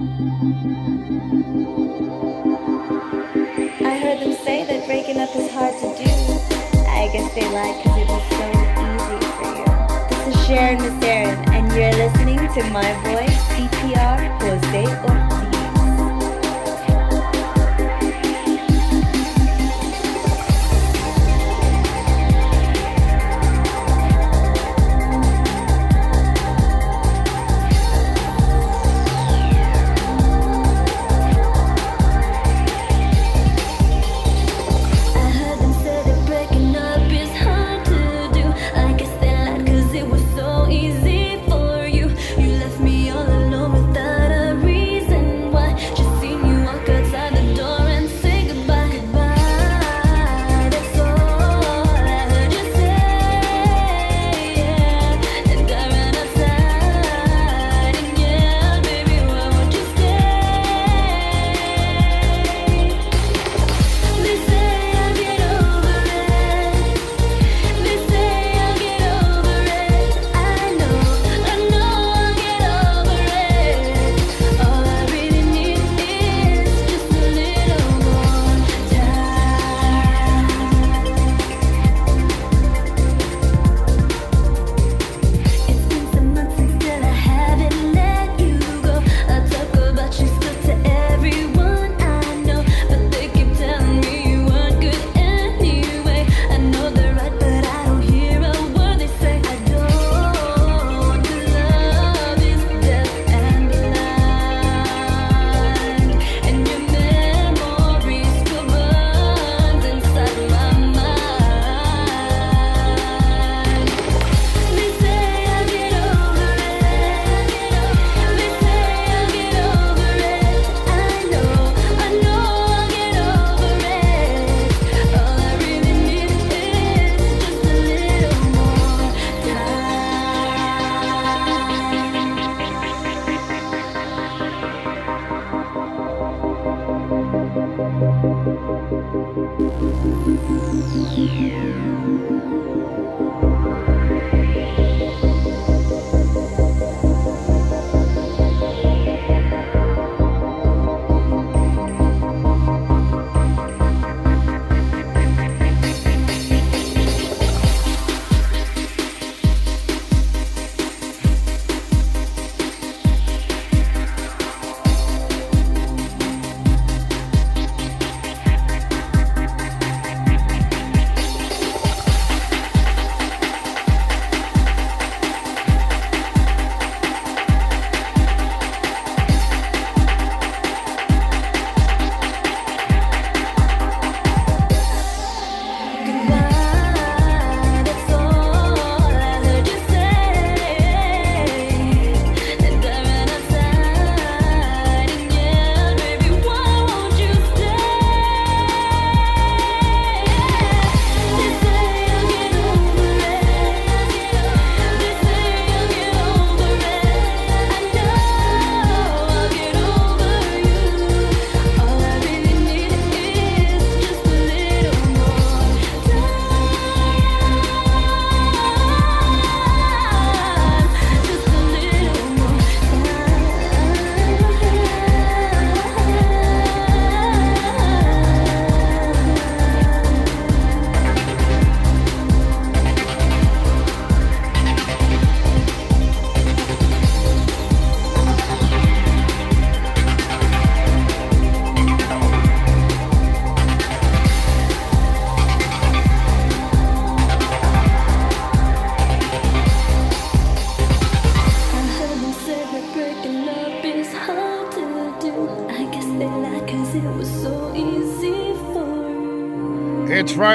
I heard them say that breaking up is hard to do. I guess they lied because it was so easy for you. This is Sharyn Maceren, and you're listening to my voice, CPR Jose Ortiz.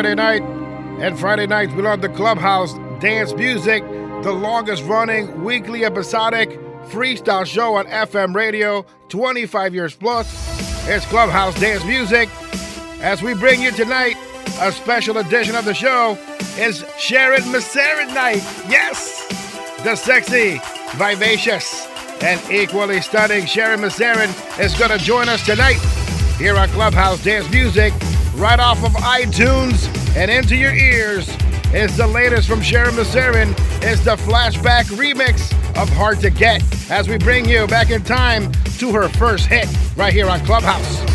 Friday night. And Friday nights, we love the Clubhouse Dance Music, the longest running weekly episodic freestyle show on FM radio, 25 years plus. It's Clubhouse Dance Music. As we bring you tonight, a special edition of the show is Sharyn Maceren Night. Yes! The sexy, vivacious, and equally stunning Sharyn Maceren is going to join us tonight here on Clubhouse Dance Music right off of iTunes and into your ears is the latest from Sharyn Maceren. It's the flashback remix of Hard to Get as we bring you back in time to her first hit right here on Clubhouse.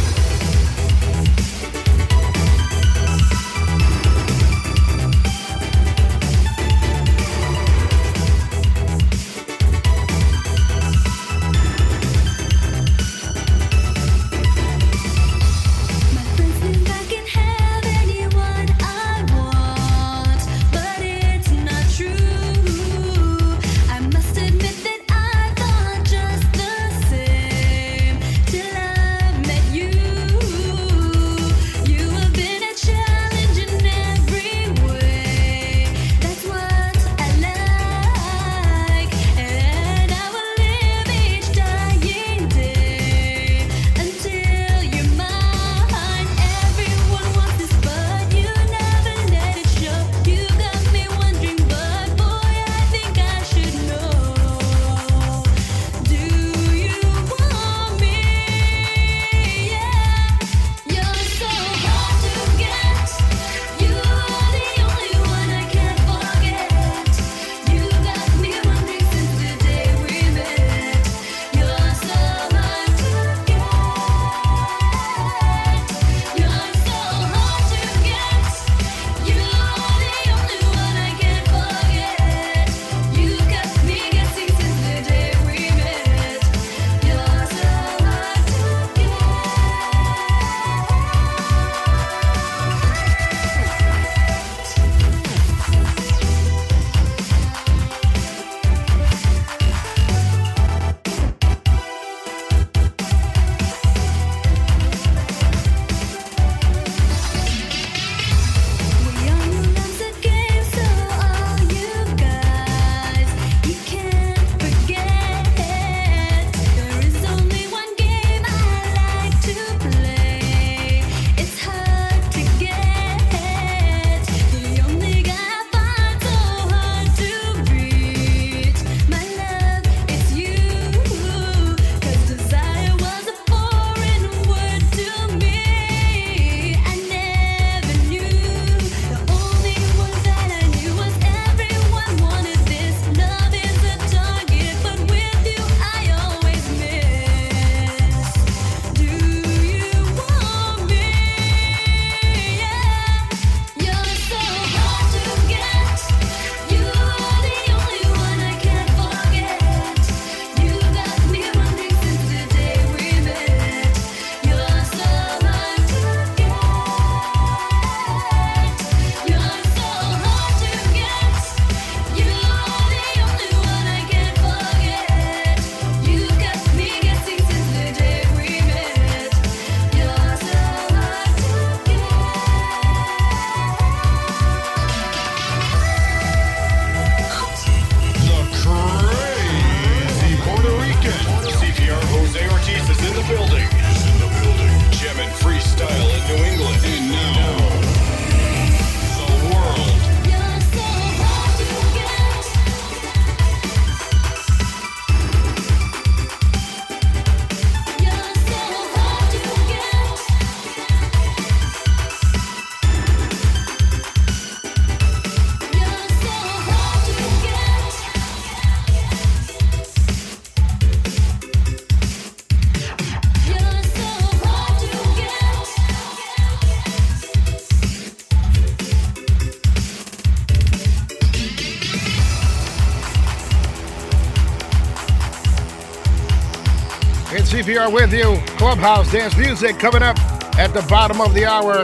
With you. Clubhouse dance music coming up at the bottom of the hour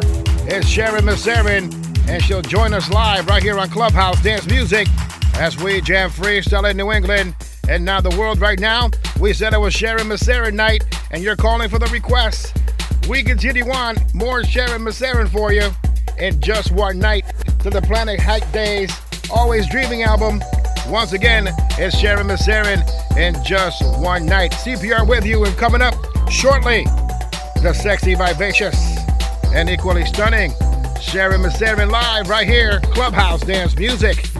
is Sharyn Maceren, and she'll join us live right here on Clubhouse Dance Music as we jam freestyle in New England and now the world right now. We said it was Sharyn Maceren night, and you're calling for the requests. We continue on more Sharyn Maceren for you in just one night to the Planet Hike Days Always Dreaming album. Once again, it's Sharyn Maceren in just one night. CPR with you and coming up shortly, the sexy, vivacious, and equally stunning Sharyn Maceren live right here, Clubhouse Dance Music.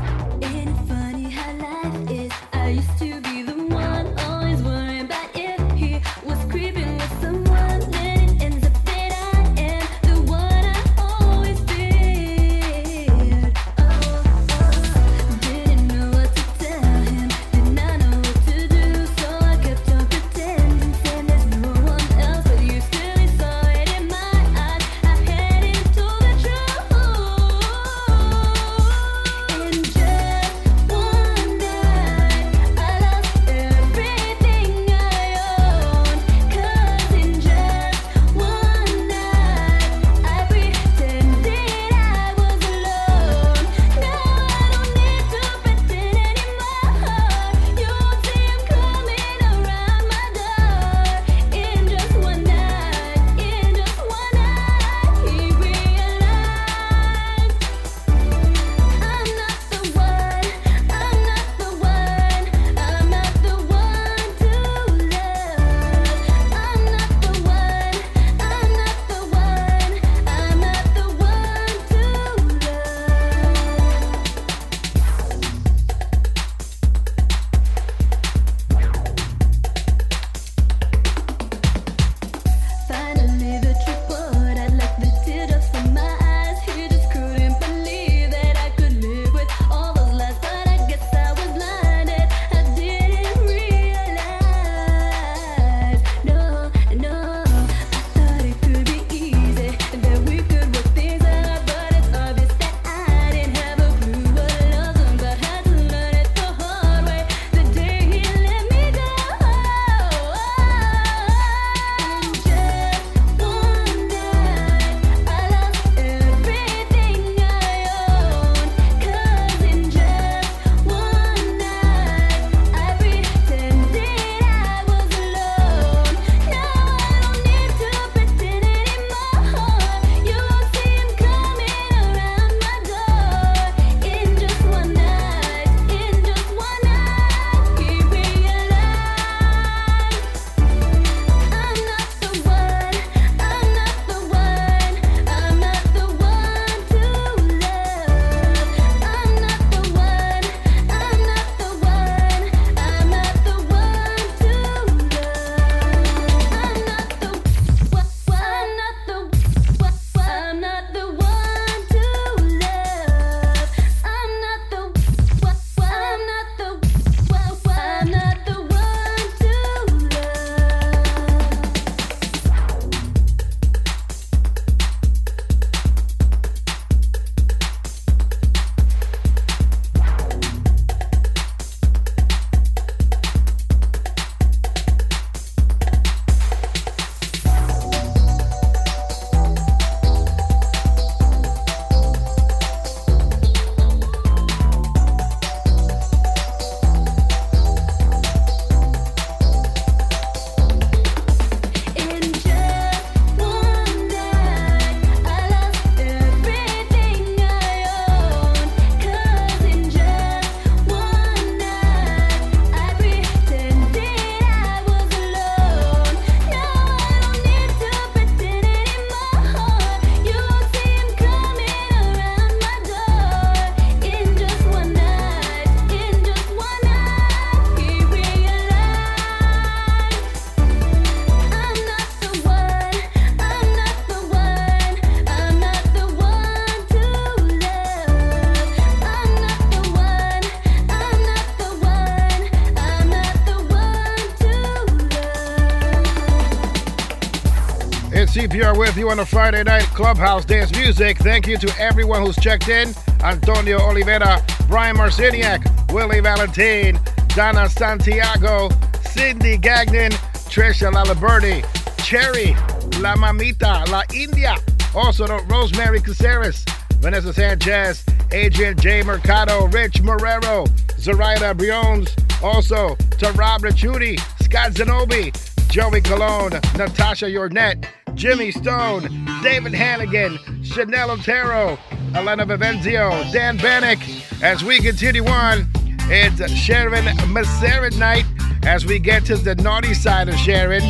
You on a Friday night clubhouse dance music. Thank you to everyone who's checked in. Antonio Oliveira, Brian Marciniak, Willie Valentine, Donna Santiago, Cindy Gagnon, Trisha Laliberti, Cherry, La Mamita, La India. Also Rosemary Caceres, Vanessa Sanchez, Adrian J. Mercado, Rich Marrero, Zoraida Briones. Also to Rob Scott Zanobi, Joey Colon, Natasha Yornet, Jimmy Stone, David Hannigan, Chanel Otero, Elena Vivenzio, Dan Bannock. As we continue on, it's Sharyn Maceren night as we get to the naughty side of Sharyn.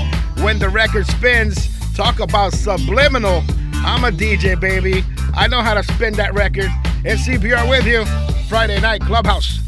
When the record spins, talk about subliminal. I'm a DJ, baby. I know how to spin that record. It's CPR with you, Friday night Clubhouse.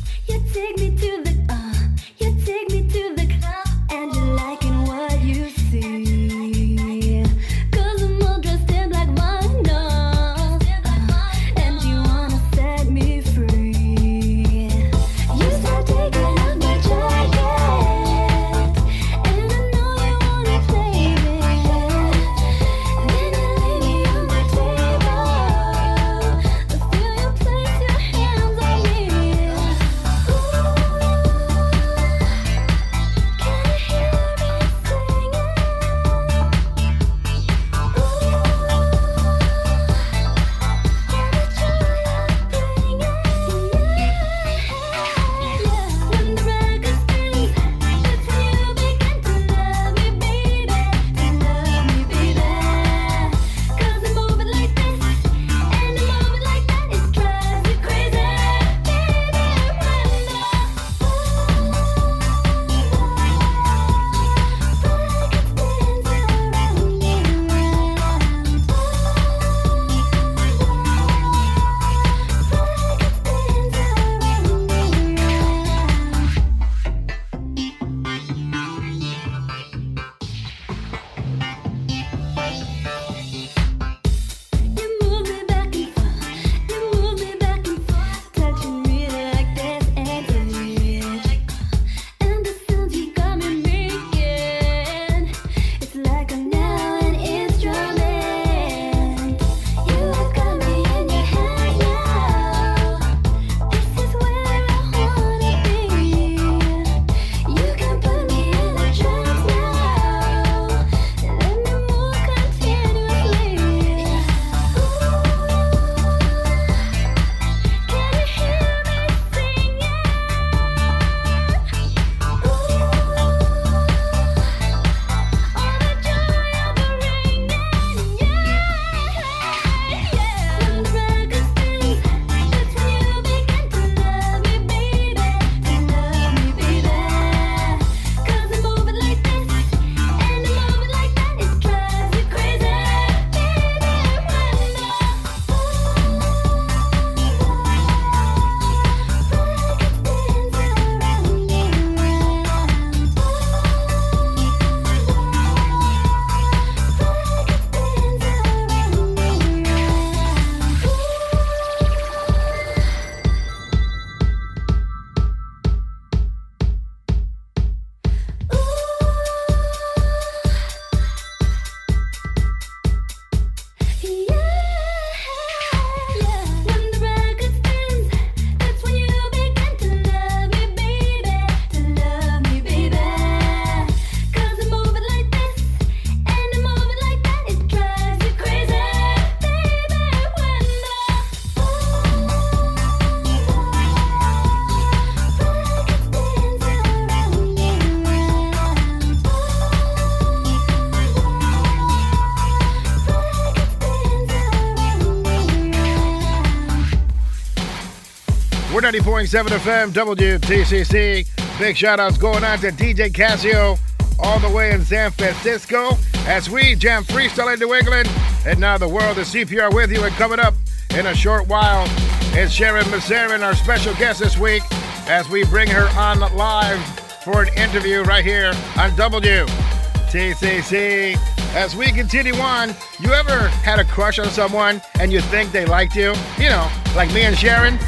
You take me to the We're 90.7 FM, WTCC. Big shout outs going out to DJ Casio all the way in San Francisco as we jam freestyle in New England. And now the world is CPR with you. And coming up in a short while is Sharyn Maceren, our special guest this week, as we bring her on live for an interview right here on WTCC. As we continue on, you ever had a crush on someone and you think they liked you? You know, like me and Sharyn?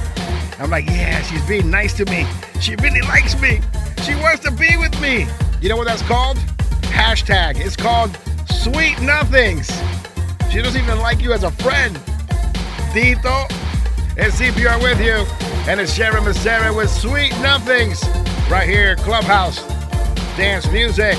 I'm like, yeah, she's being nice to me. She really likes me. She wants to be with me. You know what that's called? Hashtag. It's called Sweet Nothings. She doesn't even like you as a friend. Tito and CPR with you. And it's Sharyn Maceren with Sweet Nothings right here, Clubhouse Dance Music.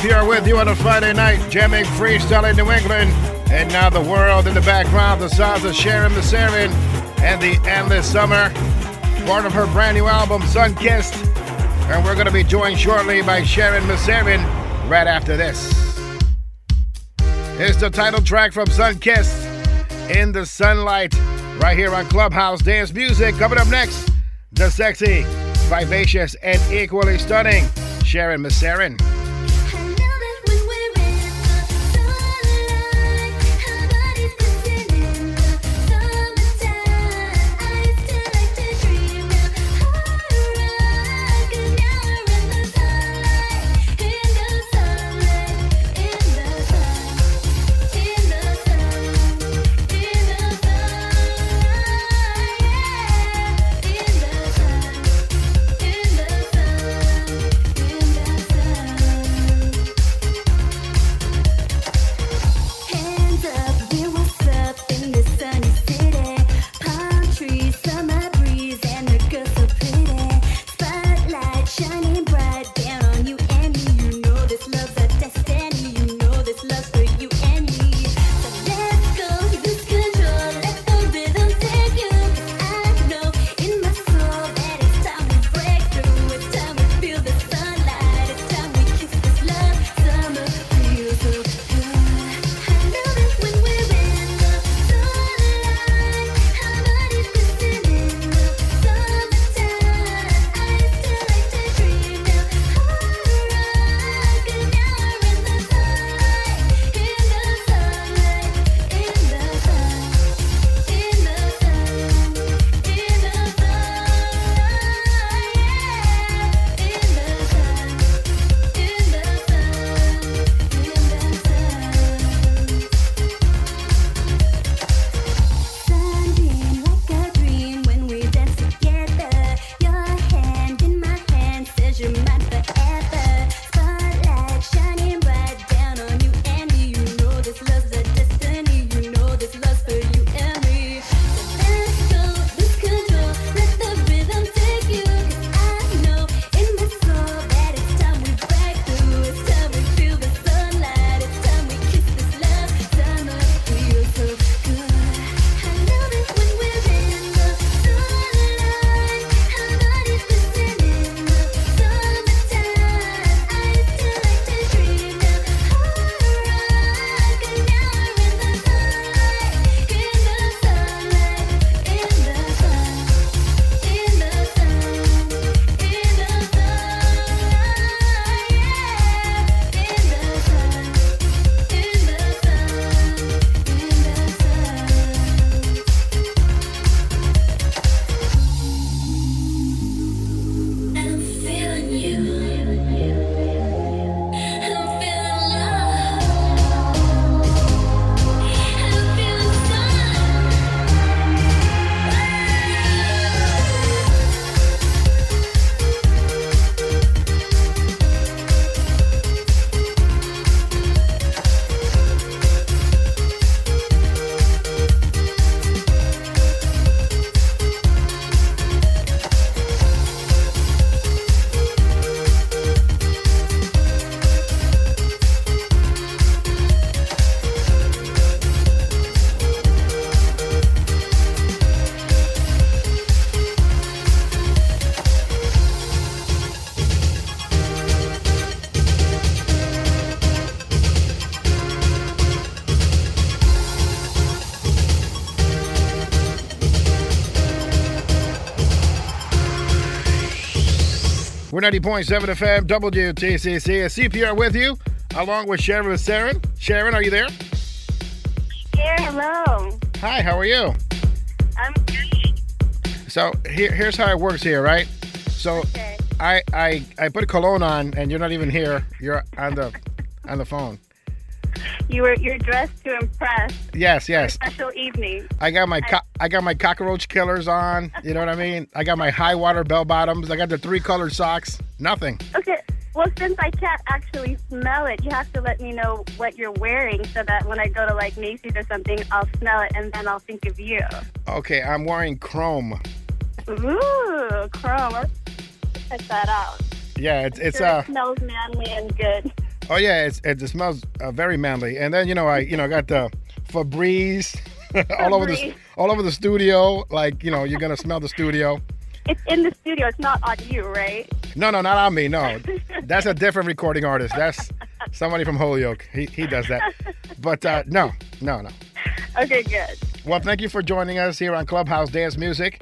With you on a Friday night, jamming freestyle in New England. And now the world in the background, the sounds of Sharyn Maceren and the Endless Summer, part of her brand new album, Sun Kissed. And we're going to be joined shortly by Sharyn Maceren right after this. It's the title track from Sunkissed, In the Sunlight, right here on Clubhouse Dance Music. Coming up next, the sexy, vivacious, and equally stunning Sharyn Maceren. 90.7 FM, WTCC, CPR with you, along with Sharyn Maceren. Sharyn, Sharyn, are you there? Here, hello. Hi, how are you? I'm good. So here, here's how it works here, right? So Okay. I, I I put a cologne on, and you're not even here. You're on the on the phone. You were you're dressed to impress. Yes, yes. Special evening. I got my co- I got my cockroach killers on. You know what I mean? I got my high water bell bottoms. I got the three colored socks. Nothing. Okay. Well, since I can't actually smell it, you have to let me know what you're wearing so that when I go to like Macy's or something, I'll smell it and then I'll think of you. Okay, I'm wearing chrome. Ooh, chrome. Check that out. Yeah, it's it's Sure uh it smells manly and good. oh yeah, it's it smells uh, very manly. And then you know I you know got the Febreze all over the all over the studio. Like you know you're gonna smell the studio. It's in the studio. It's not on you, right? No, no, not on me. No, that's a different recording artist. That's Somebody from Holyoke. He, he does that. But uh, no, no, no. Okay, good. Well, thank you for joining us here on Clubhouse Dance Music.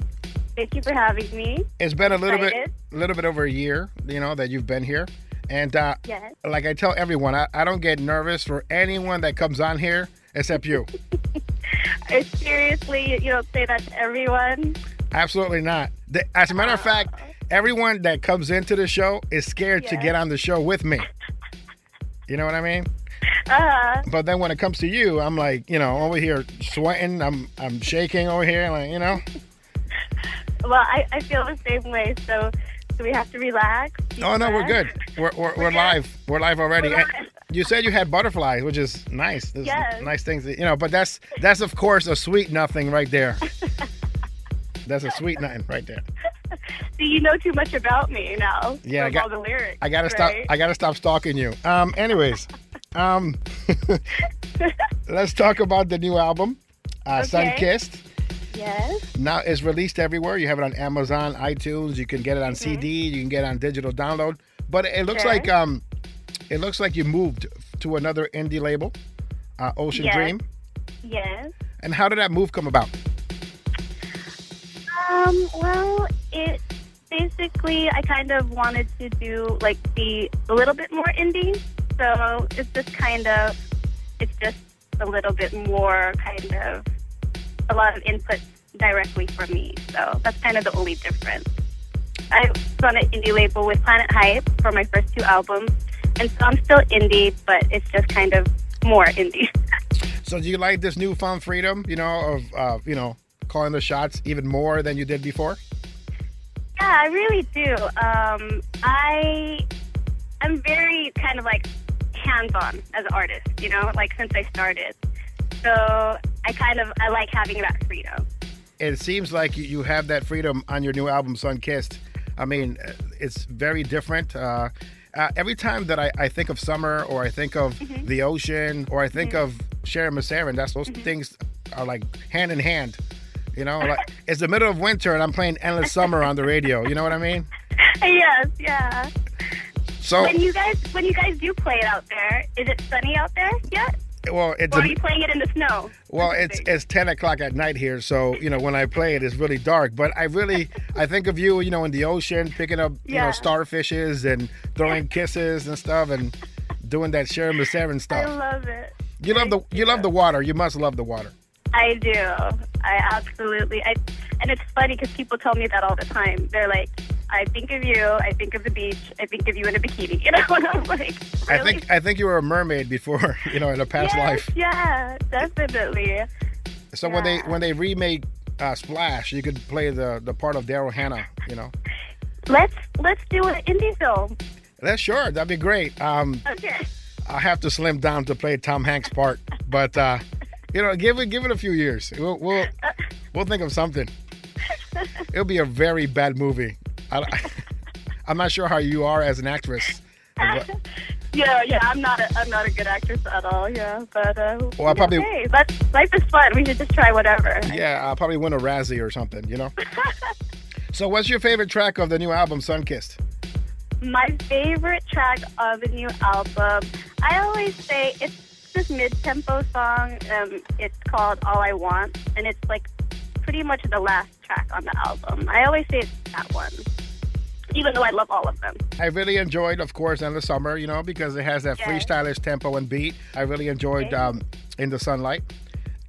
Thank you for having me. It's been a little bit, Excited. a little bit over a year, you know, that you've been here, and uh, Yes. like I tell everyone, I, I don't get nervous for anyone that comes on here except you. Uh, Seriously, you don't say that to everyone. Absolutely not. As a matter of fact, everyone that comes into the show is scared to get on the show with me. You know what I mean? Uh-huh. But then when it comes to you, I'm like, you know, over here sweating, I'm I'm shaking over here, like, you know. well, I, I feel the same way. So, do we have to relax? Oh no, we're good. We're we're, we're good? live. We're live already. We're live. You said you had butterflies, which is nice. There's Yes. nice things, that, you know. But that's that's of course a sweet nothing right there. that's a sweet nothing right there. See, you know too much about me now. Yeah, I got- all the lyrics. I gotta stop. I gotta stop stalking you. Um. Anyways, um, let's talk about the new album, uh, Sun Kissed. Yes. Now it's released everywhere. You have it on Amazon, iTunes. You can get it on Mm-hmm. CD. You can get it on digital download. But it looks Okay. like um, it looks like you moved to another indie label, uh, Ocean Yes. Dream. Yes. And how did that move come about? Um, well, it basically I kind of wanted to do like be a little bit more indie. So it's just kind of it's just a little bit more kind of a lot of input directly from me. So that's kind of the only difference. I was on an indie label with Planet Hype for my first two albums, and so I'm still indie, but it's just kind of more indie. So do you like this newfound freedom? You know of uh, you know calling the shots even more than you did before. Yeah, I really do. Um, I I'm very kind of like hands-on as an artist, you know, like since I started. So I kind of I like having that freedom. it seems like you- have that freedom on your new album, Sun Kissed. I mean, it's very different. Uh, uh, every time that I, I think of summer, or I think of mm-hmm. the ocean, or I think mm-hmm. of Sharyn Maceren, that's those mm-hmm. things are like hand in hand. You know, like it's the middle of winter and I'm playing Endless Summer on the radio. You know what I mean? yes, yeah. So, When you guys when you guys do play it out there, is it sunny out there yet? Well, it's Or are you playing it in the snow? Well, it's it's ten o'clock at night here, so you know when I play it, it's really dark. But I really I think of you, you know, in the ocean, picking up you know starfishes and throwing kisses and stuff, and doing that Sharon I stuff. I love it. You love the you love the water. You must love the water. I do. I absolutely. I and it's funny because people tell me that all the time. They're like, "I think of you. I think of the beach. I think of you in a bikini." You know, and I'm like, I think I think you were a mermaid before, you know, in a past yes, life. Yeah, definitely. So when they when they remake uh, Splash, you could play the the part of Daryl Hannah. You know, Let's let's do an indie film. that's sure that'd be great. Um, Okay. I have to slim down to play Tom Hanks' part, but uh, you know, give it give it a few years. We'll we'll, we'll think of something. It'll be a very bad movie. I, am not sure how you are as an actress. Yeah, yeah. I'm not a I'm not a good actress at all. Yeah, but uh, Well, I probably- okay. That's life is fun. We should just try whatever. yeah, I'll probably win a Razzie or something. You know. So, what's your favorite track of the new album, Sunkissed? My favorite track of the new album, I always say it's this mid-tempo song. Um, it's called "All I Want," and it's like pretty much the last track on the album. I always say it's that one, even though I love all of them. I really enjoyed, of course, in the summer, you know, because it has that Yes. freestylish tempo and beat. I really enjoyed Okay. um, In the Sunlight.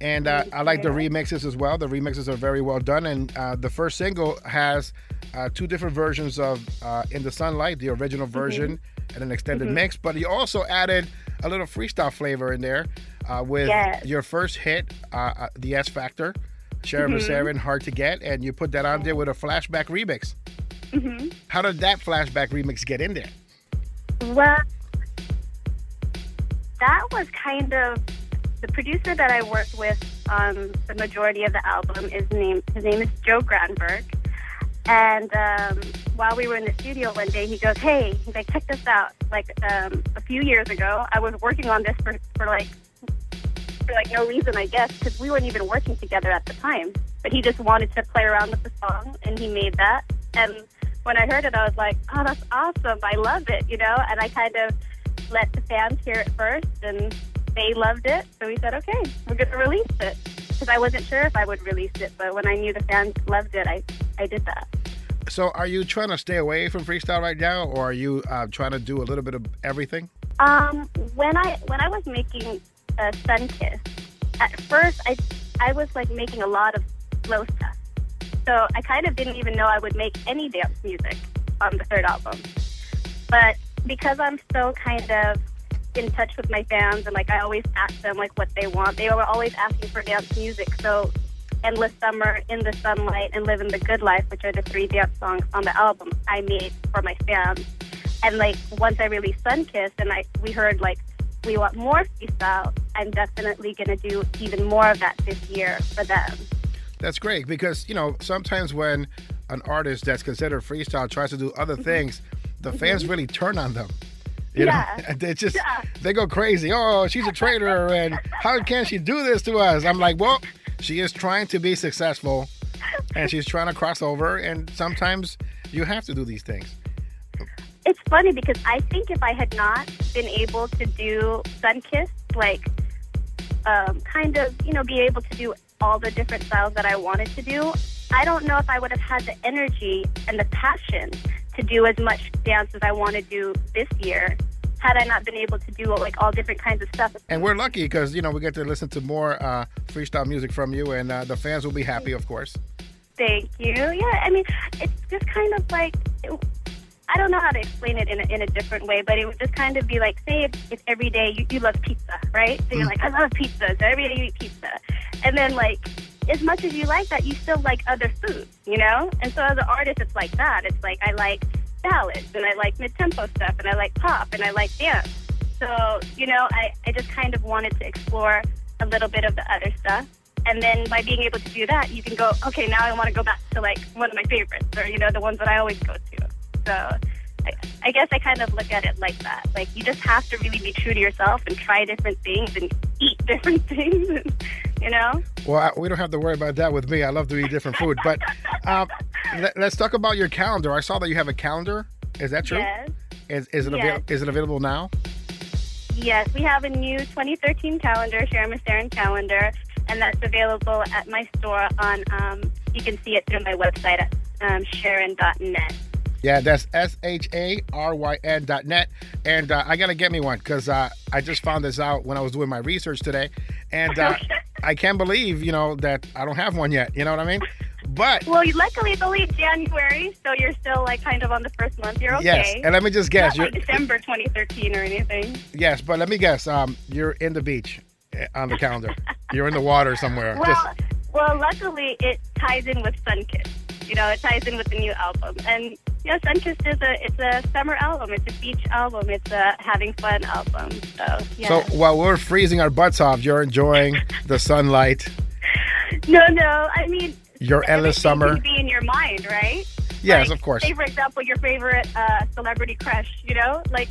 And uh, I like the remixes as well. The remixes are very well done. And uh, the first single has uh, two different versions of uh, In the Sunlight, the original Mm-hmm. version and an extended mix. But he also added a little freestyle flavor in there uh, with Yes. your first hit, uh, uh, The S Factor, Sharyn Mm-hmm. Maceren, Hard to Get. And you put that on there with a flashback remix. Hmm How did that flashback remix get in there? Well, that was kind of the producer that I worked with on the majority of the album. Is named his name is Joe Granberg, and um, while we were in the studio one day, he goes, "Hey, he's like, check this out. Like um, a few years ago, I was working on this for for like for like no reason, I guess, because we weren't even working together at the time. But he just wanted to play around with the song, and he made that. And when I heard it, I was like, "Oh, that's awesome! I love it," you know. And I kind of let the fans hear it first, and they loved it. So we said, okay, we're going to release it. Because I wasn't sure if I would release it, but when I knew the fans loved it, I, I did that. So, are you trying to stay away from freestyle right now, or are you uh, trying to do a little bit of everything? Um, when I when I was making uh, Sun Kiss, at first I I was like making a lot of slow stuff, so I kind of didn't even know I would make any dance music on the third album. But because I'm so kind of in touch with my fans and like I always ask them like what they want, they were always asking for dance music. So Endless Summer, In the Sunlight, and Living the Good Life, which are the three dance songs on the album I made for my fans. And like once I released Sunkissed and I we heard like we want more freestyle, I'm definitely gonna do even more of that this year for them. That's great because you know sometimes when an artist that's considered freestyle tries to do other Mm-hmm. things, the fans really turn on them. You Yeah. know, they just Yeah. they go crazy. Oh, she's a traitor, and how can she do this to us? I'm like, well, she is trying to be successful, and she's trying to cross over, and sometimes you have to do these things. It's funny because I think if I had not been able to do Sunkissed, like um, kind of, you know, be able to do all the different styles that I wanted to do, I don't know if I would have had the energy and the passion to do as much dance as I want to do this year had I not been able to do like all different kinds of stuff. And we're lucky because you know we get to listen to more uh, freestyle music from you, and uh, the fans will be happy, of course. Thank you. Yeah, I mean, it's just kind of like I don't know how to explain it in a, in a different way, but it would just kind of be like, say, if, if every day you, you love pizza, right? So you're mm. like, I love pizza, so every day you eat pizza, and then like, as much as you like that, you still like other foods, you know? And so as an artist, it's like that. It's like I like ballads, and I like mid-tempo stuff, and I like pop, and I like dance. So you know, I I just kind of wanted to explore a little bit of the other stuff. And then by being able to do that, you can go, okay, now I want to go back to like one of my favorites, or you know, the ones that I always go to. So I, I guess I kind of look at it like that. Like you just have to really be true to yourself and try different things and eat different things. And, you know. Well, I, we don't have to worry about that with me. I love to eat different food, but um, let, us talk about your calendar. I saw that you have a calendar. Is that true? Yes. Is, is it Yes. avail- is it available now? Yes, we have a new 2013 calendar, Sharyn Maceren calendar, and that's available at my store on. Um, you can see it through my website at um, Sharyn.net. Yeah, that's S H A R Y N dot net. And uh, I got to get me one because uh, I just found this out when I was doing my research today. And uh, I can't believe, you know, that I don't have one yet. You know what I mean? But Well, you- luckily it's only January, so you're still like kind of on the first month. You're okay. yes, and let me just guess. Not You're, like December 2013 or anything. yes, but let me guess. Um, you're in the beach eh, on the calendar. You're in the water somewhere. Well, Just- well, luckily it ties in with Sunkissed. You know, it ties in with the new album, and know, Sunkissed is a it's a summer album. It's a beach album. It's a having fun album. So yeah. So while we're freezing our butts off, you're enjoying the sunlight, no, no. I mean, your endless summer. can be in your mind, right? Yes, Like, of course. Say, for example, your favorite uh, celebrity crush. You know, like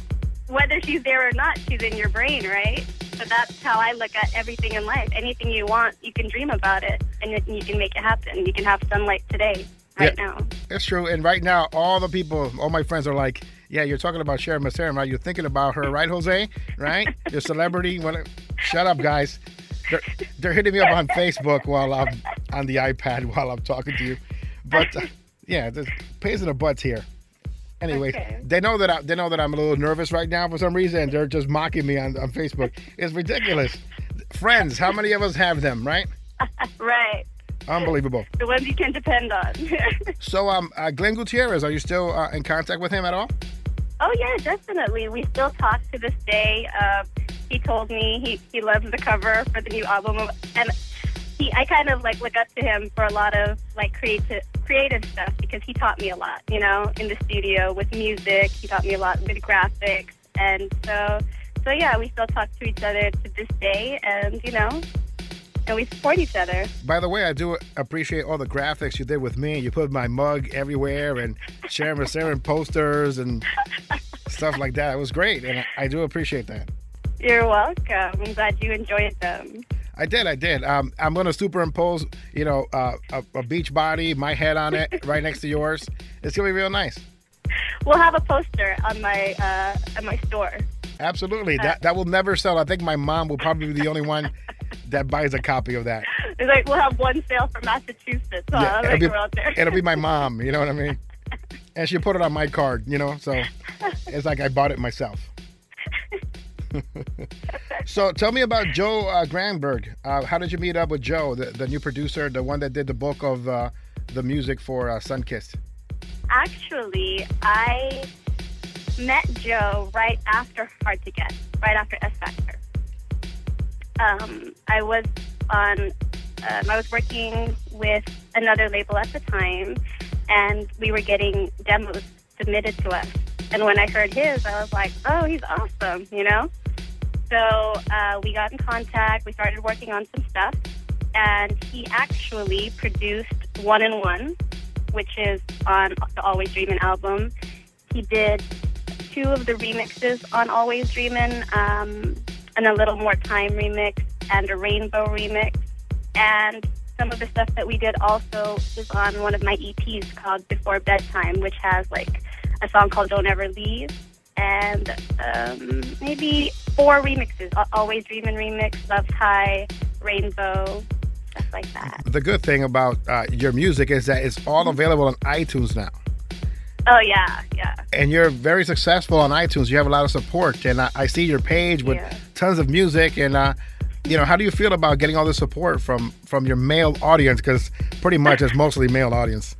whether she's there or not, she's in your brain, right? So that's how I look at everything in life. Anything you want, you can dream about it, and you can make it happen. You can have sunlight today, right Yeah. now. That's true. And right now, all the people, all my friends are like, yeah, you're talking about Sharyn Maceren, right? You're thinking about her, right, Jose? Right? Your celebrity. Wanna- Shut up, guys. They're, they're hitting me up on Facebook while I'm on the iPad while I'm talking to you. But uh, yeah, there's pays in the butts here. Anyway, Okay. they know that I, they know that I'm a little nervous right now for some reason. They're just mocking me on, on Facebook. It's ridiculous. Friends, how many of us have them, right? Right. Unbelievable. The ones you can depend on. So, um, uh, Glenn Gutierrez, are you still uh, in contact with him at all? oh yeah, definitely. We still talk to this day. Uh, he told me he, he loves the cover for the new album, and he I kind of like look up to him for a lot of like creative creative stuff because he taught me a lot. You know, in the studio with music, he taught me a lot with graphics, and so so yeah, we still talk to each other to this day, and you know, and we support each other. By the way, I do appreciate all the graphics you did with me. You put my mug everywhere and Sharyn Maceren posters and stuff like that. It was great, and I, do appreciate that. You're welcome. I'm glad you enjoyed them. I did, I did. Um, I'm gonna superimpose, you know, uh, a, a beach body, my head on it, right next to yours. It's gonna be real nice. We'll have a poster on my uh, on my store. Absolutely. That that will never sell. I think my mom will probably be the only one that buys a copy of that. It's like we'll have one sale for Massachusetts. Huh? Yeah, it'll, we're out there. be, it'll be my mom. You know what I mean? And she'll put it on my card. You know, so it's like I bought it myself. so tell me about Joe uh, Granberg. Uh, how did you meet up with Joe, the, the new producer, the one that did the bulk of uh, the music for uh, Sunkissed? Actually, I met Joe right after Hard to Get, right after S Factor. Um, I was on, um, I was working with another label at the time, and we were getting demos submitted to us. And when I heard his, I was like, oh, he's awesome, you know? So uh, we got in contact, we started working on some stuff, and he actually produced One and One, which is on the Always Dreamin' album. He did two of the remixes on Always Dreamin', um, and a Little More Time remix, and a Rainbow remix. And some of the stuff that we did also is on one of my EPs called Before Bedtime, which has like a song called Don't Ever Leave, and um, maybe four remixes Al- Always Dreamin' remix, Love High, Rainbow, stuff like that. The good thing about uh, your music is that it's all available on iTunes now. Oh, yeah, yeah. and you're very successful on iTunes. You have a lot of support, and I, I see your page with Yeah. tons of music. And uh, you know, how do you feel about getting all the support from from your male audience? Because pretty much it's mostly male audience.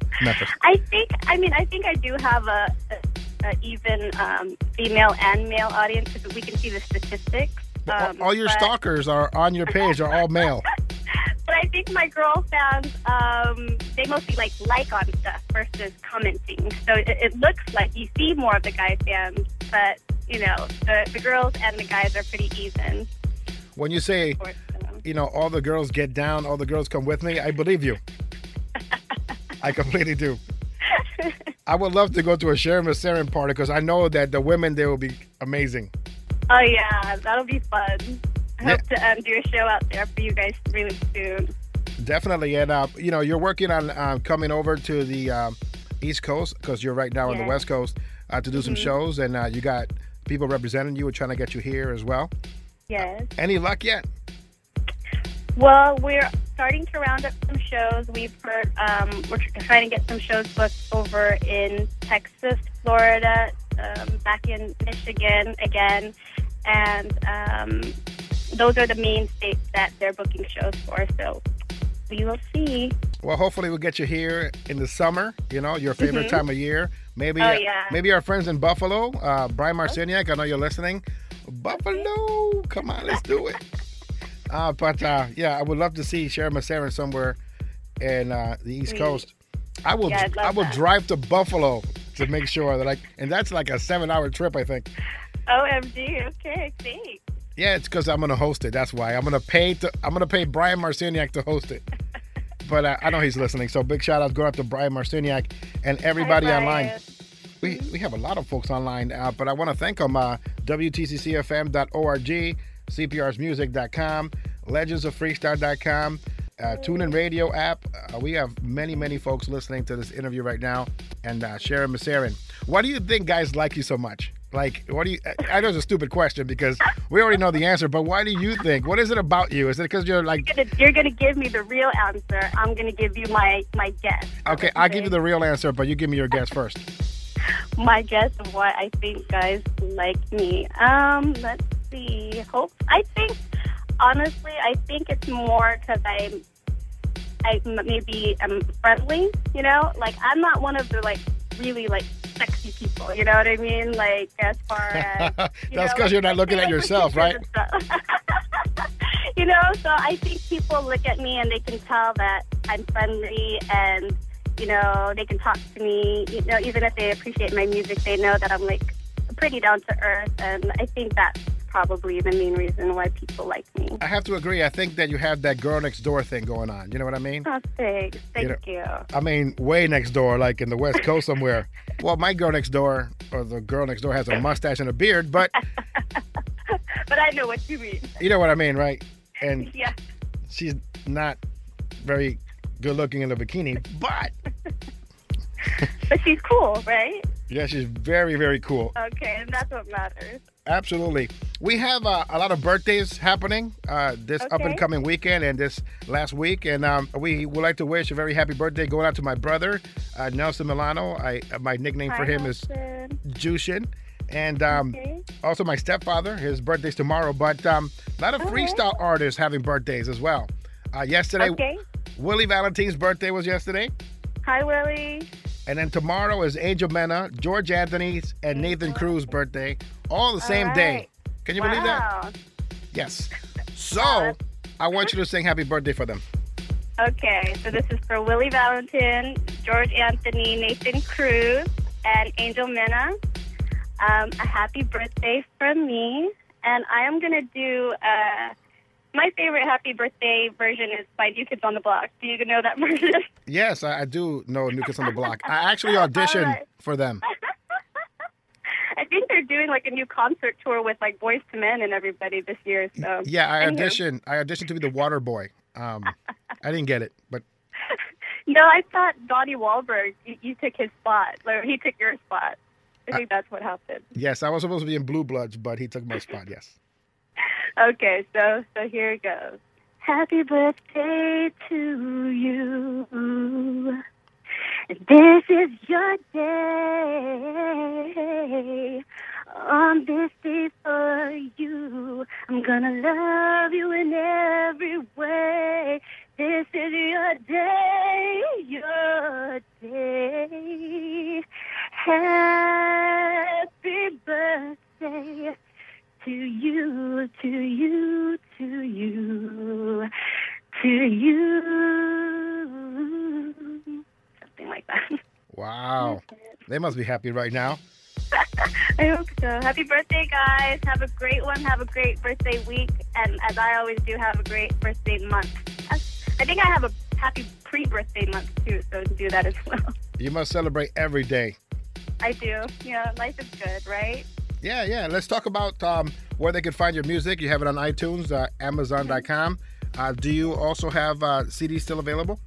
I think, I mean, I think I do have a, a, a even um, female and male audience because we can see the statistics. Um, all your but- stalkers are on your page are all male. But I think my girl fans, um, they mostly like like on stuff versus commenting. So it, it looks like you see more of the guy fans, but you know the, the girls and the guys are pretty even. When you say, so. you know, all the girls get down, all the girls come with me, I believe you. I completely do. I would love to go to a Sharyn Maceren party because I know that the women there will be amazing. Oh yeah, that'll be fun. I Yeah. hope to um, do a show out there for you guys really soon. Definitely, and uh, you know, you're working on uh, coming over to the um, East Coast because you're right now on the West Coast uh, to do some shows, and uh, you got people representing you and trying to get you here as well. Yes. Any luck yet? Well, we're starting to round up some shows. We've heard um, we're trying to get some shows booked over in Texas, Florida, um, back in Michigan again, and um, those are the main states that they're booking shows for. So we will see. Well, hopefully we'll get you here in the summer. You know, your favorite Mhm. time of year. Maybe, Oh, yeah. maybe our friends in Buffalo, uh, Brian Marciniak. I know you're listening. Buffalo, come on, let's do it. Uh, but uh, yeah, I would love to see Sharyn Maceren somewhere in uh, the East. Coast. I will. Yeah, I will that. drive to Buffalo to make sure that I. And that's like a seven-hour trip, I think. OMG. Okay, thanks. Yeah, it's because I'm gonna host it. That's why I'm gonna pay to. I'm gonna pay Brian Marciniak to host it. But uh, I know he's listening, so big shout out going out to Brian Marciniak and everybody Hi, online. We we have a lot of folks online, uh, but I want to thank them. Uh, WTCCFM.org, CPRsmusic.com, LegendsOfFreestyle.com, uh, TuneIn Radio app. Uh, we have many many folks listening to this interview right now, and uh, Sharyn Maceren. Why do you think guys like you so much? Like, what do you? I know it's a stupid question because we already know the answer, but why do you think? What is it about you? Is it because you're like You're gonna- You're gonna give me the real answer. I'm gonna give you my my guess. Okay, I'll give you the real answer, but you give me your guess first. my guess of why I think guys like me. Um, let's see. Hope I think honestly, I think it's more because I'm I maybe am friendly. You know, like I'm not one of the like really like sexy people. You know what I mean? Like as far as That's because you're not looking at yourself, right? pictures and stuff. you know, so I think people look at me and they can tell that I'm friendly and you know they can talk to me. You know, even if they appreciate my music, they know that I'm like pretty down to earth, and I think that's probably the main reason why people like me. I have to agree. I think that you have that girl next door thing going on. You know what I mean? Oh, thanks. Thank know- you. I mean, way next door, like in the West Coast somewhere. Well, my girl next door, or the girl next door, has a mustache and a beard, but But I know what you mean. you know what I mean, right? And Yeah. she's not very good looking in a bikini, but But she's cool, right? yeah, she's very, very cool. Okay, and that's what matters. Absolutely. We have uh, a lot of birthdays happening uh, this up and coming weekend and this last week, and um, we would like to wish a very happy birthday going out to my brother uh, Nelson Milano. I uh, my nickname for Hi, him is Nelson. Jushin, and um, Okay. also my stepfather. His birthday's tomorrow, but um, a lot of Okay. freestyle artists having birthdays as well. Uh, yesterday, Okay. Willie Valentine's birthday was yesterday. Hi, Willie. And then tomorrow is Angel Mena, George Anthony's, and Nathan Cruz' birthday, all the same All day. Can you believe that? Yes. So Wow. I want you to sing happy birthday for them. Okay, so this is for Willie Valentin, George Anthony, Nathan Cruz, and Angel Mena. Um, a happy birthday from me. And I am going to do uh, my favorite happy birthday version is by New Kids on the Block. Do you know that version? Yes, I, I do know New Kids on the Block. I actually auditioned right. for them. I think they're doing like a new concert tour with like Boyz II Men and everybody this year. So Yeah, I Anywho. auditioned. I auditioned to be the water boy. Um, I didn't get it, but No, I thought Donnie Wahlberg, you, you took his spot. Like, he took your spot. I think that's what happened. yes, I was supposed to be in Blue Bloods, but he took my spot. Yes. Okay, so so here it goes. Happy birthday to you. This is your day. On this day for you, I'm gonna love you in every way. This is your day, your day. Happy birthday to you, to you, to you, to you. Something like that. Wow. They must be happy right now. I hope so. Happy birthday, guys. Have a great one. Have a great birthday week. And as I always do, have a great birthday month. I think I have a happy pre birthday month, too, so do that as well. You must celebrate every day. I do. Yeah, life is good, right? Yeah, yeah. Let's talk about um, where they can find your music. You have it on iTunes, uh, Amazon.com. Uh, do you also have uh, CDs still available?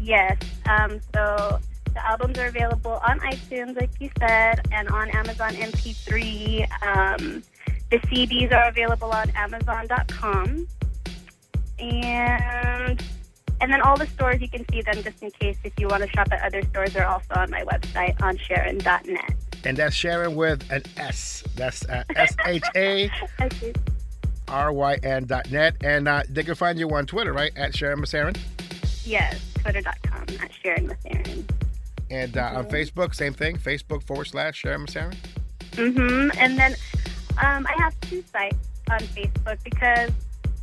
Yes. Um, so the albums are available on iTunes, like you said, and on Amazon MP3. Um, the CDs are available on Amazon.com, and and then all the stores you can see them just in case if you want to shop at other stores are also on my website on Sharyn.net. And that's Sharyn with an S. That's uh, S H A. R Y N dot net. And uh, they can find you on Twitter, right? At Sharyn Maceren. Yes, Twitter.com at Sharon Aaron. And uh, on Facebook, same thing. Facebook forward slash Sharyn Maceren. hmm And then um, I have two sites on Facebook because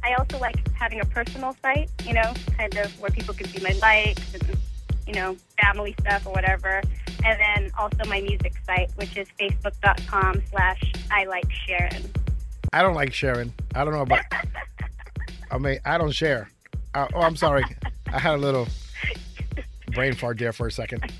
I also like having a personal site, you know, kind of where people can see my likes and, you know, family stuff or whatever. And then also my music site, which is facebook.com slash I like Sharyn. I don't like sharing. I don't know about. I mean, I don't share. Uh, oh, I'm sorry. I had a little brain fart there for a second.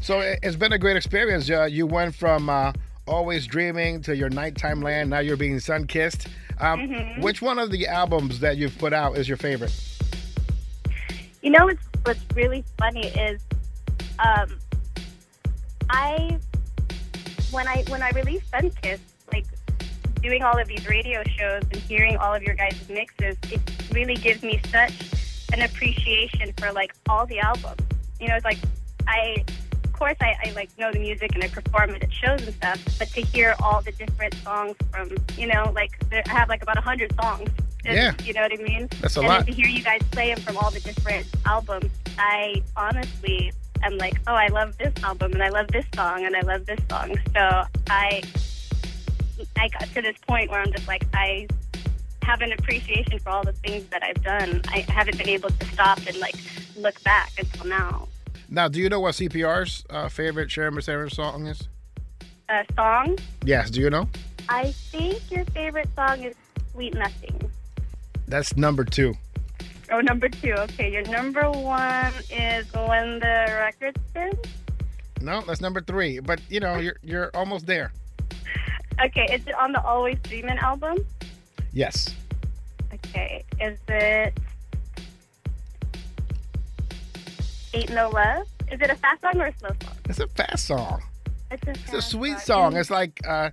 so it- it's been a great experience. Uh, you went from uh, always dreaming to your nighttime land. Now you're being sun kissed. Um, Which one of the albums that you've put out is your favorite? You know what's what's really funny is um, I when I when I released Sunkiss, like doing all of these radio shows and hearing all of your guys' mixes, it really gives me such an appreciation for like all the albums. You know, it's like I of course I, I like know the music and I perform it at shows and stuff, but to hear all the different songs from you know, like I have like about a hundred songs. And, Yeah. You know what I mean? That's a and lot. to hear you guys play them from all the different albums, I honestly am like, oh, I love this album and I love this song and I love this song. So I, I got to this point where I'm just like, I have an appreciation for all the things that I've done. I haven't been able to stop and like look back until now. Now, do you know what CPR's uh, favorite Sharyn Maceren song is? Uh, song. Yes, do you know? I think your favorite song is "Sweet Nothing." That's number two. Oh, number two. Okay, your number one is "When the Record Spins." No, that's number three. But you know, you're you're almost there. Okay, is it on the Always Dreamin' album? Yes. Okay, is it Ain't No Love? Is it a fast song or a slow song? It's a fast song. It's a, It's a sweet song. song. It's like uh,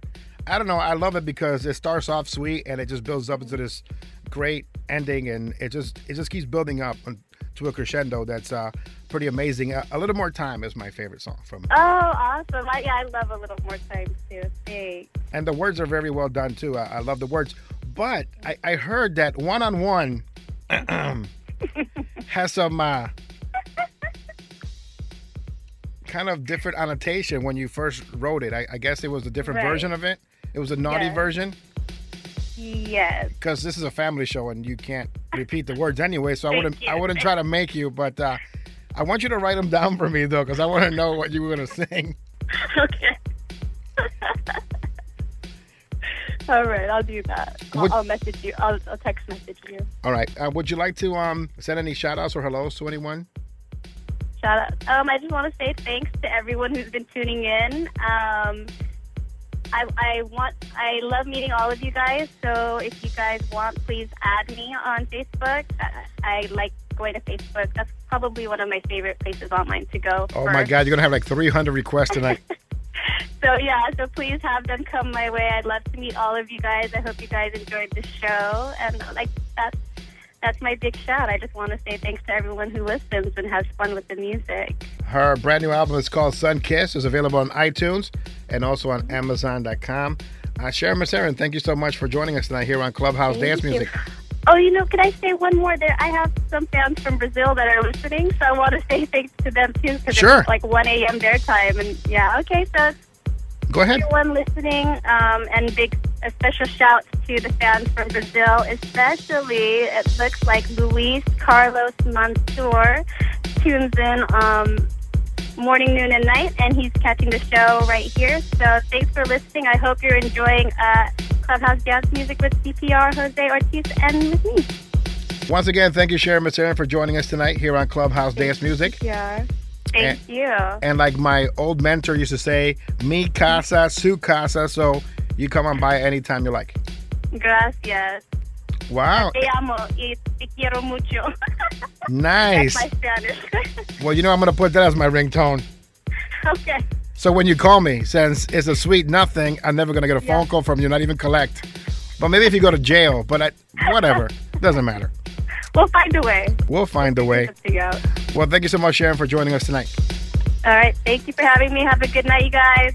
I don't know. I love it because it starts off sweet and it just builds up into this great ending, and it just it just keeps building up to a crescendo that's uh, pretty amazing. Uh, a little more time is my favorite song from, Oh, awesome! I, yeah, I love a little more time too. Thanks. and the words are very well done too. I, I love the words, but I, I heard that one on one has some uh, kind of different annotation when you first wrote it. I, I guess it was a different Right. version of it. It was a naughty Yes. version. Yes. because this is a family show and you can't repeat the words anyway. So I wouldn't you. I wouldn't try to make you, but uh, I want you to write them down for me though, because I want to know what you were gonna sing. okay. All right, I'll do that. I'll, Would- I'll message you. I'll, I'll text message you. All right. Uh, would you like to um send any shout outs or hellos to anyone? Shout out. Um, I just want to say thanks to everyone who's been tuning in. Um, I, I want, I love meeting all of you guys. So if you guys want, please add me on Facebook. I, I like going to Facebook. That's probably one of my favorite places online to go. Oh for- my God, you're gonna have like 300 requests tonight. So yeah, so please have them come my way. I'd love to meet all of you guys. I hope you guys enjoyed the show, and like that's that's my big shout. I just want to say thanks to everyone who listens and has fun with the music. Her brand new album is called Sun Kiss. is available on iTunes and also on Amazon.com. Uh, Sharyn Maceren, thank you so much for joining us tonight here on Clubhouse Thank Dance you. Music. Oh, you know, can I say one more? There, I have some fans from Brazil that are listening, so I want to say thanks to them too because Sure. it's like 1 a.m. their time, and yeah, okay, so Go ahead. everyone listening, um, and big a special shout to the fans from Brazil, especially it looks like Luis Carlos Mansour tunes in um, morning, noon, and night, and he's catching the show right here. So thanks for listening. I hope you're enjoying uh, Clubhouse Dance Music with CPR, Jose Ortiz, and with me. Once again, thank you, Sharyn Maceren, for joining us tonight here on Clubhouse Dance Music. Yeah. Thank you. And like my old mentor used to say, mi casa, su casa. So you come on by anytime you like. Gracias. Wow. Te amo y te quiero mucho. Nice. My Spanish. Well, you know, I'm going to put that as my ringtone. okay. So when you call me, since it's a sweet nothing, I'm never going to get a phone call from you, not even collect. But maybe if you go to jail, but I, whatever. Doesn't matter. We'll find a way. We'll find a way. Well, thank you so much, Sharyn, for joining us tonight. All right. Thank you for having me. Have a good night, you guys.